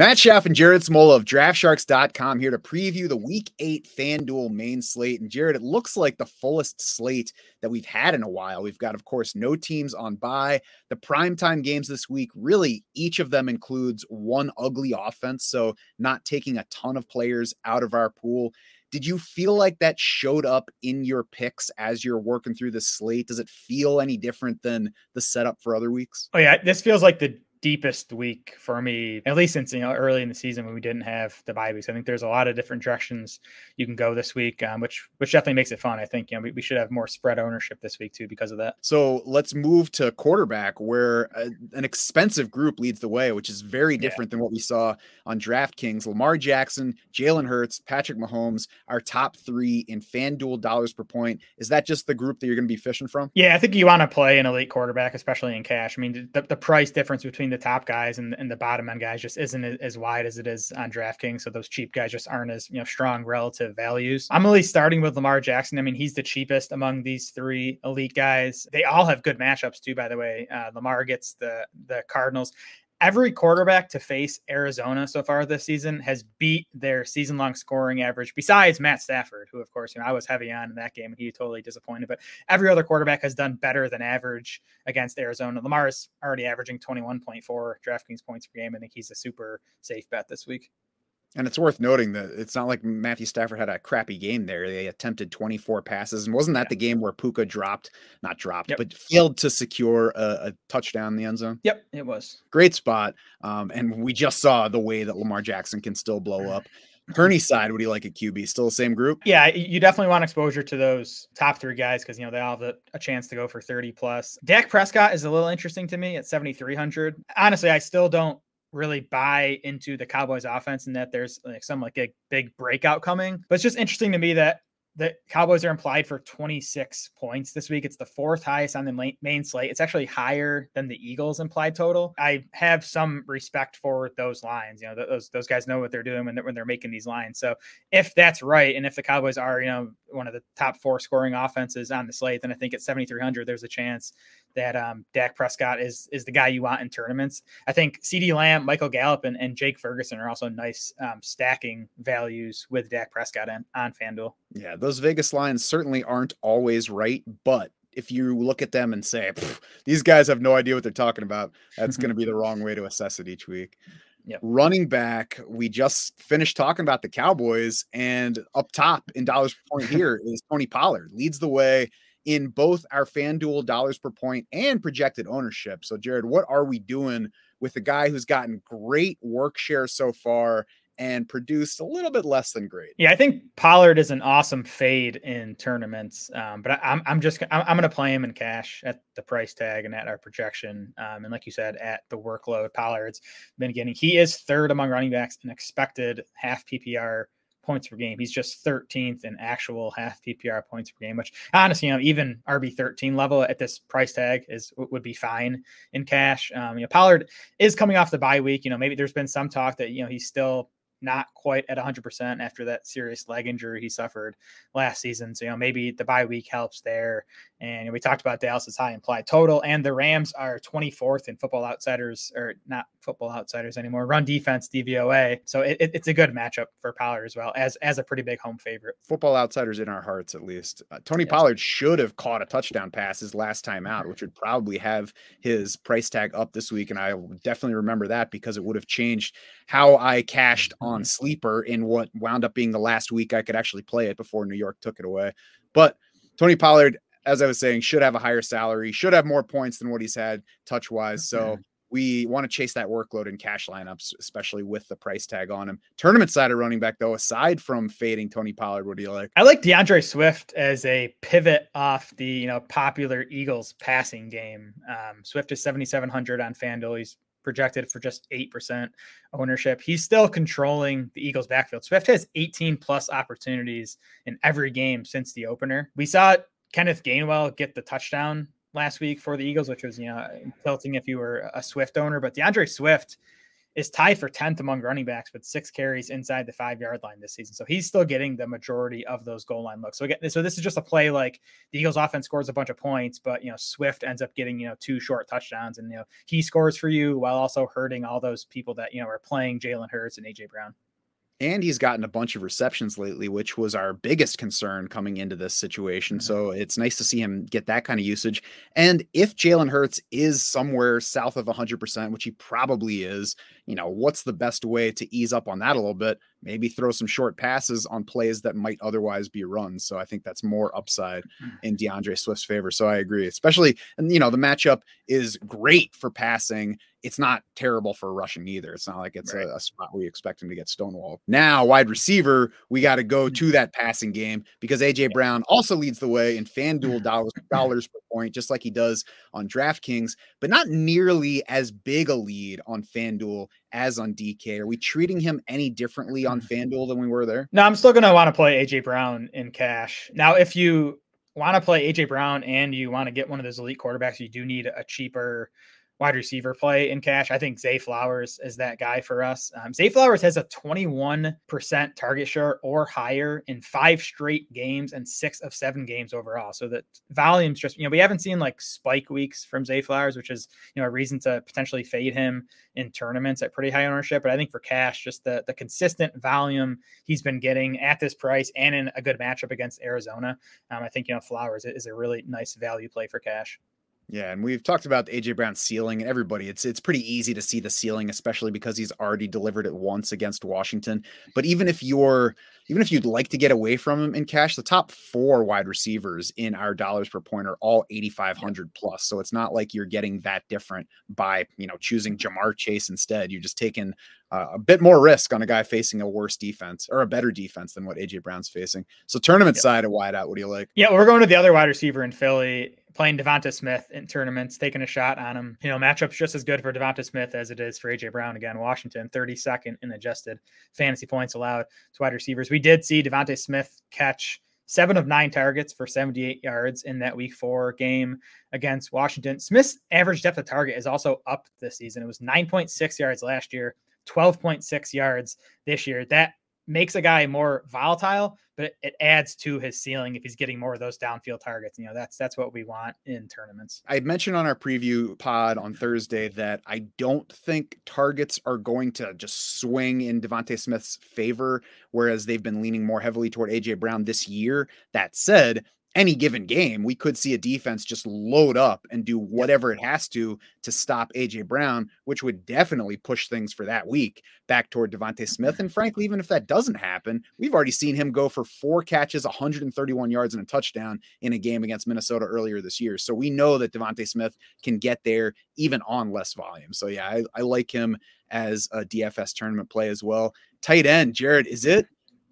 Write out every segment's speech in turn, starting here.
Matt Schauf and Jared Smola of DraftSharks.com here to preview the Week 8 FanDuel main slate. And Jared, it looks like the fullest slate that we've had in a while. We've got, of course, no teams on bye. The primetime games this week, really, each of them includes one ugly offense. So, not taking a ton of players out of our pool. Did you feel like that showed up in your picks as you're working through the slate? Does it feel any different than the setup for other weeks? Oh, yeah. This feels like the deepest week for me, at least since you know early in the season when we didn't have the bye weeks. I think there's a lot of different directions you can go this week, um, which which definitely makes it fun. I think you know we, we, should have more spread ownership this week too because of that. So let's move to quarterback, where a, an expensive group leads the way, which is very different yeah. than what we saw on DraftKings. Lamar Jackson, Jalen Hurts, Patrick Mahomes, our top three in FanDuel dollars per point. Is that just the group that you're going to be fishing from? Yeah, I think you want to play an elite quarterback, especially in cash. I mean, the, the price difference between the top guys and, and the bottom end guys just isn't as wide as it is on DraftKings. So those cheap guys just aren't as you know strong relative values. I'm really starting with Lamar Jackson. I mean, he's the cheapest among these three elite guys. They all have good matchups too, by the way. Uh, Lamar gets the the Cardinals every quarterback to face Arizona so far this season has beat their season long scoring average, besides Matt Stafford, who, of course, you know, I was heavy on in that game and he totally disappointed. But every other quarterback has done better than average against Arizona. Lamar is already averaging 21.4 DraftKings points per game. I think he's a super safe bet this week. And it's worth noting that it's not like Matthew Stafford had a crappy game there. They attempted 24 passes. And wasn't that yeah. the game where Puka dropped, not dropped, yep. but failed to secure a, a, touchdown in the end zone? Yep, it was. Great spot. Um, and we just saw the way that Lamar Jackson can still blow up. Kearney side, do you like a QB? Still the same group? Yeah, you definitely want exposure to those top three guys because you know they all have a, a, chance to go for 30 plus. Dak Prescott is a little interesting to me at 7,300. Honestly, I still don't really buy into the Cowboys offense and that there's like some like a big breakout coming. But it's just interesting to me that the Cowboys are implied for 26 points this week. It's the fourth highest on the main slate. It's actually higher than the Eagles implied total. I have some respect for those lines. You know, those those guys know what they're doing when they're, when they're making these lines. So if that's right, and if the Cowboys are you know one of the top four scoring offenses on the slate, then I think at 7,300 there's a chance that um, Dak Prescott is is the guy you want in tournaments. I think CeeDee Lamb, Michael Gallup, and, and Jake Ferguson are also nice um, stacking values with Dak Prescott on, on FanDuel. Yeah, those Vegas lines certainly aren't always right, but if you look at them and say these guys have no idea what they're talking about, that's going to be the wrong way to assess it each week. Yep. Running back, we just finished talking about the Cowboys, and up top in dollars per point here is Tony Pollard leads the way in both our FanDuel dollars per point and projected ownership. So, Jared, what are we doing with the guy who's gotten great work share so far and produced a little bit less than great? Yeah, I think Pollard is an awesome fade in tournaments, um, but I, am I'm just I'm, I'm going to play him in cash at the price tag and at our projection, um, and like you said, at the workload Pollard's been getting. He is third among running backs in expected half PPR points per game. He's just 13th in actual half PPR points per game, which honestly, you know, even RB 13 level at this price tag is would be fine in cash. Um, you know, Pollard is coming off the bye week. You know, maybe there's been some talk that you know he's still not quite at 100% after that serious leg injury he suffered last season. So, you know, maybe the bye week helps there. And we talked about Dallas's high implied total, and the Rams are 24th in football outsiders, or not football outsiders anymore, run defense, DVOA. So it, it, it's a good matchup for Pollard as well as as a pretty big home favorite. Football outsiders in our hearts, at least. Uh, Tony yes. Pollard should have caught a touchdown pass his last time out, which would probably have his price tag up this week. And I will definitely remember that because it would have changed how I cashed on sleeper in what wound up being the last week I could actually play it before New York took it away. But Tony Pollard as I was saying, should have a higher salary, should have more points than what he's had touch wise. So we want to chase that workload in cash lineups, especially with the price tag on him. Tournament side of running back, though, aside from fading Tony Pollard, what do you like? I like D'Andre Swift as a pivot off the you know popular Eagles passing game. Um, Swift is 7,700 on FanDuel. He's projected for just 8% ownership. He's still controlling the Eagles backfield. Swift has 18 plus opportunities in every game since the opener. We saw Kenneth Gainwell get the touchdown last week for the Eagles, which was, you know, tilting if you were a Swift owner. But D'Andre Swift is tied for 10th among running backs with six carries inside the five yard line this season. So he's still getting the majority of those goal line looks. So again, so this is just a play like the Eagles offense scores a bunch of points, but you know, Swift ends up getting, you know, two short touchdowns and you know, he scores for you while also hurting all those people that, you know, are playing Jalen Hurts and AJ Brown. And he's gotten a bunch of receptions lately, which was our biggest concern coming into this situation. Mm-hmm. So it's nice to see him get that kind of usage. And if Jalen Hurts is somewhere south of 100%, which he probably is, you know, what's the best way to ease up on that a little bit? Maybe throw some short passes on plays that might otherwise be runs. So I think that's more upside mm. in D'Andre Swift's favor. So I agree, especially, and you know, the matchup is great for passing. It's not terrible for rushing either. It's not like it's right. a, a, spot where you expect him to get stonewalled. Now, wide receiver, we got to go mm. to that passing game because AJ Brown also leads the way in FanDuel dollars dollars per point, just like he does on DraftKings, but not nearly as big a lead on FanDuel as on DK? Are we treating him any differently on mm. FanDuel than we were there? No, I'm still going to want to play AJ Brown in cash. Now, if you want to play AJ Brown and you want to get one of those elite quarterbacks, you do need a cheaper wide receiver play in cash. I think Zay Flowers is that guy for us. Um, Zay Flowers has a 21% target share or higher in five straight games and six of seven games overall. So that volume's just, you know, we haven't seen like spike weeks from Zay Flowers, which is, you know, a reason to potentially fade him in tournaments at pretty high ownership. But I think for cash, just the, the consistent volume he's been getting at this price and in a good matchup against Arizona, um, I think, you know, Flowers is a really nice value play for cash. Yeah, and we've talked about AJ Brown's ceiling and everybody. It's it's pretty easy to see the ceiling, especially because he's already delivered it once against Washington. But even if you're even if you'd like to get away from him in cash, the top four wide receivers in our dollars per point are all 8,500 plus. So it's not like you're getting that different by you know choosing Ja'Marr Chase instead. You're just taking uh, a bit more risk on a guy facing a worse defense or a better defense than what AJ Brown's facing. So tournament yep. side of wide out, what do you like? Yeah, we're going to the other wide receiver in Philly playing Devonta Smith in tournaments, taking a shot on him. You know, matchup's just as good for Devonta Smith as it is for AJ Brown. Again, Washington, 32nd in adjusted fantasy points allowed to wide receivers. We did see Devonta Smith catch seven of nine targets for 78 yards in that week four game against Washington. Smith's average depth of target is also up this season. It was 9.6 yards last year, 12.6 yards this year. That makes a guy more volatile, but it adds to his ceiling if he's getting more of those downfield targets. You know, that's that's what we want in tournaments. I mentioned on our preview pod on Thursday that I don't think targets are going to just swing in Devonta Smith's favor, whereas they've been leaning more heavily toward AJ Brown this year. That said, any given game, we could see a defense just load up and do whatever it has to to stop AJ Brown, which would definitely push things for that week back toward Devonta Smith. And frankly, even if that doesn't happen, we've already seen him go for four catches, 131 yards, and a touchdown in a game against Minnesota earlier this year. So we know that Devonta Smith can get there even on less volume. So yeah, I, I like him as a DFS tournament play as well. Tight end, Jared, is it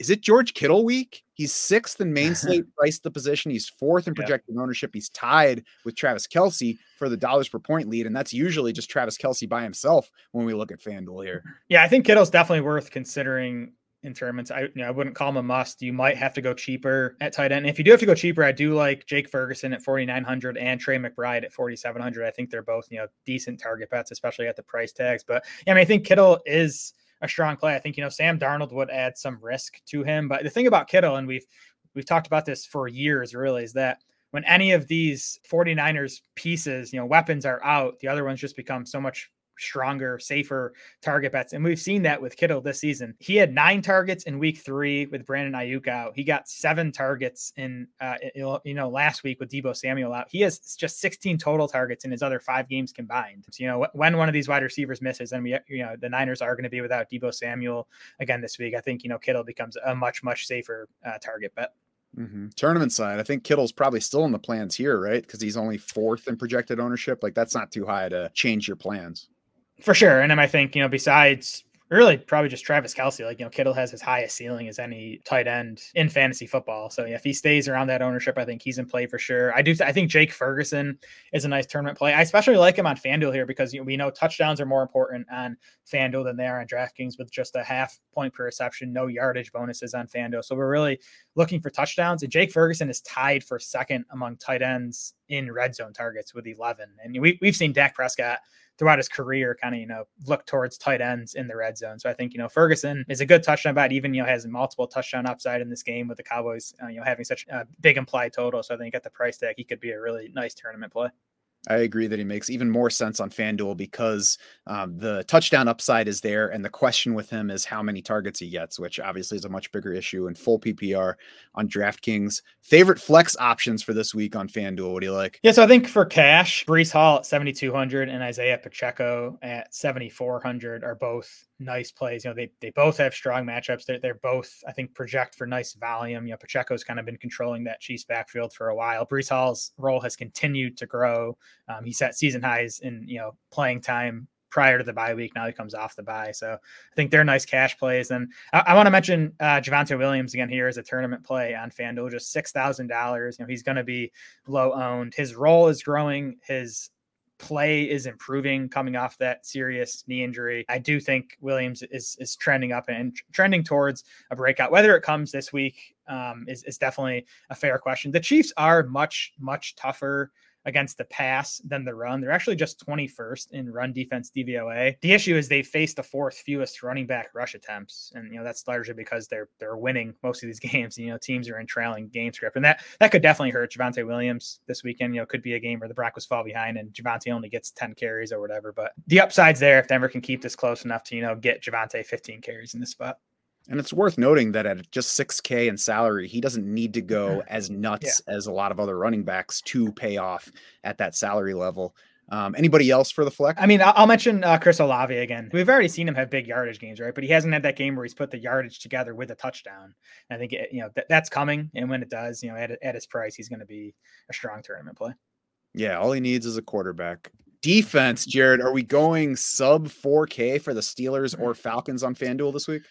is it George Kittle week? He's sixth in main slate price the position. He's fourth in projected yeah. ownership. He's tied with Travis Kelce for the dollars per point lead. And that's usually just Travis Kelce by himself when we look at FanDuel here. Yeah, I think Kittle's definitely worth considering in tournaments. I you know I wouldn't call him a must. You might have to go cheaper at tight end. If you do have to go cheaper, I do like Jake Ferguson at 4900 and Trey McBride at 4700. I think they're both, you know, decent target bets, especially at the price tags. But yeah, I mean, I think Kittle is a strong play. I think, you know, Sam Darnold would add some risk to him. But the thing about Kittle, and we've we've talked about this for years really, is that when any of these 49ers pieces, you know, weapons are out, the other ones just become so much stronger, safer target bets. And we've seen that with Kittle this season. He had nine targets in week three with Brandon Aiyuk out. He got seven targets in, uh, you know, last week with Deebo Samuel out. He has just 16 total targets in his other five games combined. So, you know, when one of these wide receivers misses, and we, you know, the Niners are going to be without Deebo Samuel again this week, I think, you know, Kittle becomes a much, much safer uh, target bet. Mm-hmm. Tournament side, I think Kittle's probably still in the plans here, right? Because he's only fourth in projected ownership. Like that's not too high to change your plans. For sure. And I think, you know, besides really probably just Travis Kelce, like, you know, Kittle has his highest ceiling as any tight end in fantasy football. So yeah, if he stays around that ownership, I think he's in play for sure. I do, I think Jake Ferguson is a nice tournament play. I especially like him on FanDuel here because you know, we know touchdowns are more important on FanDuel than they are on DraftKings with just a half point per reception, no yardage bonuses on FanDuel. So we're really looking for touchdowns. And Jake Ferguson is tied for second among tight ends in red zone targets with 11. And we, we've seen Dak Prescott throughout his career kind of, you know, look towards tight ends in the red zone. So I think, you know, Ferguson is a good touchdown bet, even, you know, has multiple touchdown upside in this game with the Cowboys, uh, you know, having such a big implied total. So I think at the price tag, he could be a really nice tournament play. I agree that he makes even more sense on FanDuel because um, the touchdown upside is there. And the question with him is how many targets he gets, which obviously is a much bigger issue in full PPR on DraftKings. Favorite flex options for this week on FanDuel? What do you like? Yeah, so I think for cash, Breece Hall at 7,200 and Isaiah Pacheco at 7,400 are both nice plays. You know, they they both have strong matchups. They're, they're both, I think, project for nice volume. You know, Pacheco's kind of been controlling that Chiefs backfield for a while. Breece Hall's role has continued to grow. Um, he set season highs in you know playing time prior to the bye week. Now he comes off the bye. So I think they're nice cash plays. And I, I want to mention uh, Javonte Williams again here as a tournament play on FanDuel, just $6,000. You know, he's going to be low owned. His role is growing. His play is improving coming off that serious knee injury. I do think Williams is is trending up and trending towards a breakout. Whether it comes this week um, is is definitely a fair question. The Chiefs are much much tougher against the pass than the run. They're actually just 21st in run defense DVOA. The issue is they face the fourth fewest running back rush attempts, and you know that's largely because they're they're winning most of these games. And, You know teams are in trailing game script, and that that could definitely hurt Javonte Williams this weekend. You know could be a game where the Broncos fall behind and Javonte only gets 10 carries or whatever. But the upside's there if Denver can keep this close enough to you know get Javonte 15 carries in this spot. And it's worth noting that at just 6K in salary, he doesn't need to go mm-hmm. as nuts yeah. as a lot of other running backs to pay off at that salary level. Um, anybody else for the flex? I mean, I'll mention uh, Chris Olave again. We've already seen him have big yardage games, right? But he hasn't had that game where he's put the yardage together with a touchdown. I think it, you know th- that's coming, and when it does, you know, at, at his price, he's going to be a strong tournament play. Yeah, all he needs is a quarterback. Defense, Jared. Are we going sub 4K for the Steelers or Falcons on FanDuel this week?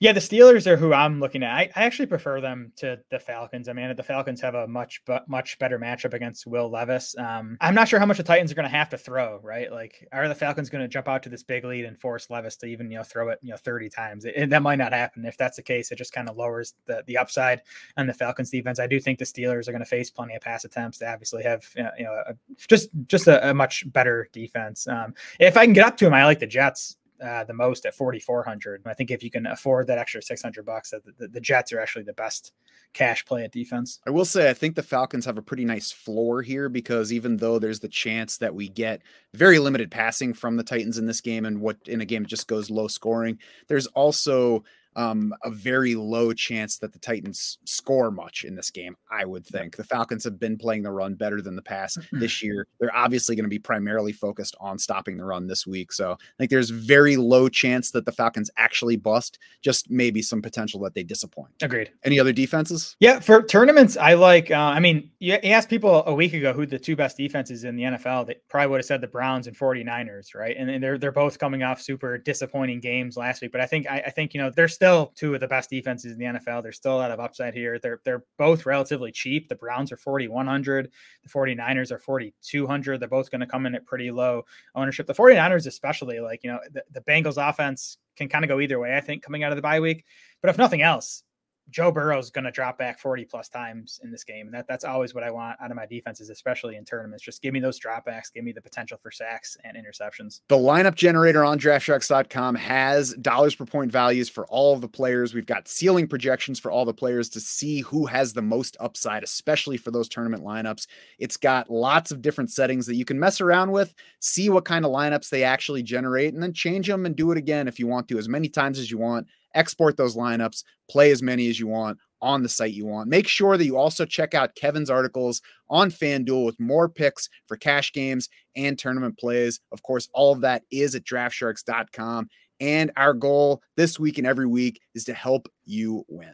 Yeah, the Steelers are who I'm looking at. I, I, actually prefer them to the Falcons. I mean, the Falcons have a much but much better matchup against Will Levis. Um, I'm not sure how much the Titans are going to have to throw. Right, like are the Falcons going to jump out to this big lead and force Levis to even you know throw it you know 30 times? It, it, that might not happen. If that's the case, it just kind of lowers the the upside on the Falcons defense. I do think the Steelers are going to face plenty of pass attempts. They obviously have you know a, just just a, a, much better defense. Um, if I can get up to them, I like the Jets uh, the most at 4,400. I think if you can afford that extra 600 bucks, the, the, the, Jets are actually the best cash play at defense. I will say, I think the Falcons have a pretty nice floor here because even though there's the chance that we get very limited passing from the Titans in this game and what in a game just goes low scoring, there's also um, a very low chance that the Titans score much in this game. I would think the Falcons have been playing the run better than the pass this year. They're obviously going to be primarily focused on stopping the run this week. So I think there's very low chance that the Falcons actually bust. Just maybe some potential that they disappoint. Agreed. Any other defenses? Yeah, for tournaments, I like. Uh, I mean, you, you asked people a week ago who the two best defenses in the NFL. They probably would have said the Browns and 49ers, right? And, and they're they're both coming off super disappointing games last week. But I think I, I think you know they're still still two of the best defenses in the NFL. There's still a lot of upside here. They're they're both relatively cheap. The Browns are 4100, the 49ers are 4200. They're both going to come in at pretty low ownership. The 49ers especially like, you know, the, the Bengals offense can kind of go either way, I think, coming out of the bye week. But if nothing else, Joe Burrow is going to drop back 40 plus times in this game. And that, that's always what I want out of my defenses, especially in tournaments. Just give me those dropbacks, give me the potential for sacks and interceptions. The lineup generator on draftsharks.com has dollars per point values for all of the players. We've got ceiling projections for all the players to see who has the most upside, especially for those tournament lineups. It's got lots of different settings that you can mess around with, see what kind of lineups they actually generate, and then change them and do it again if you want to, as many times as you want export those lineups, play as many as you want on the site you want. Make sure that you also check out Kevin's articles on FanDuel with more picks for cash games and tournament plays. Of course, all of that is at draftsharks.com. And our goal this week and every week is to help you win.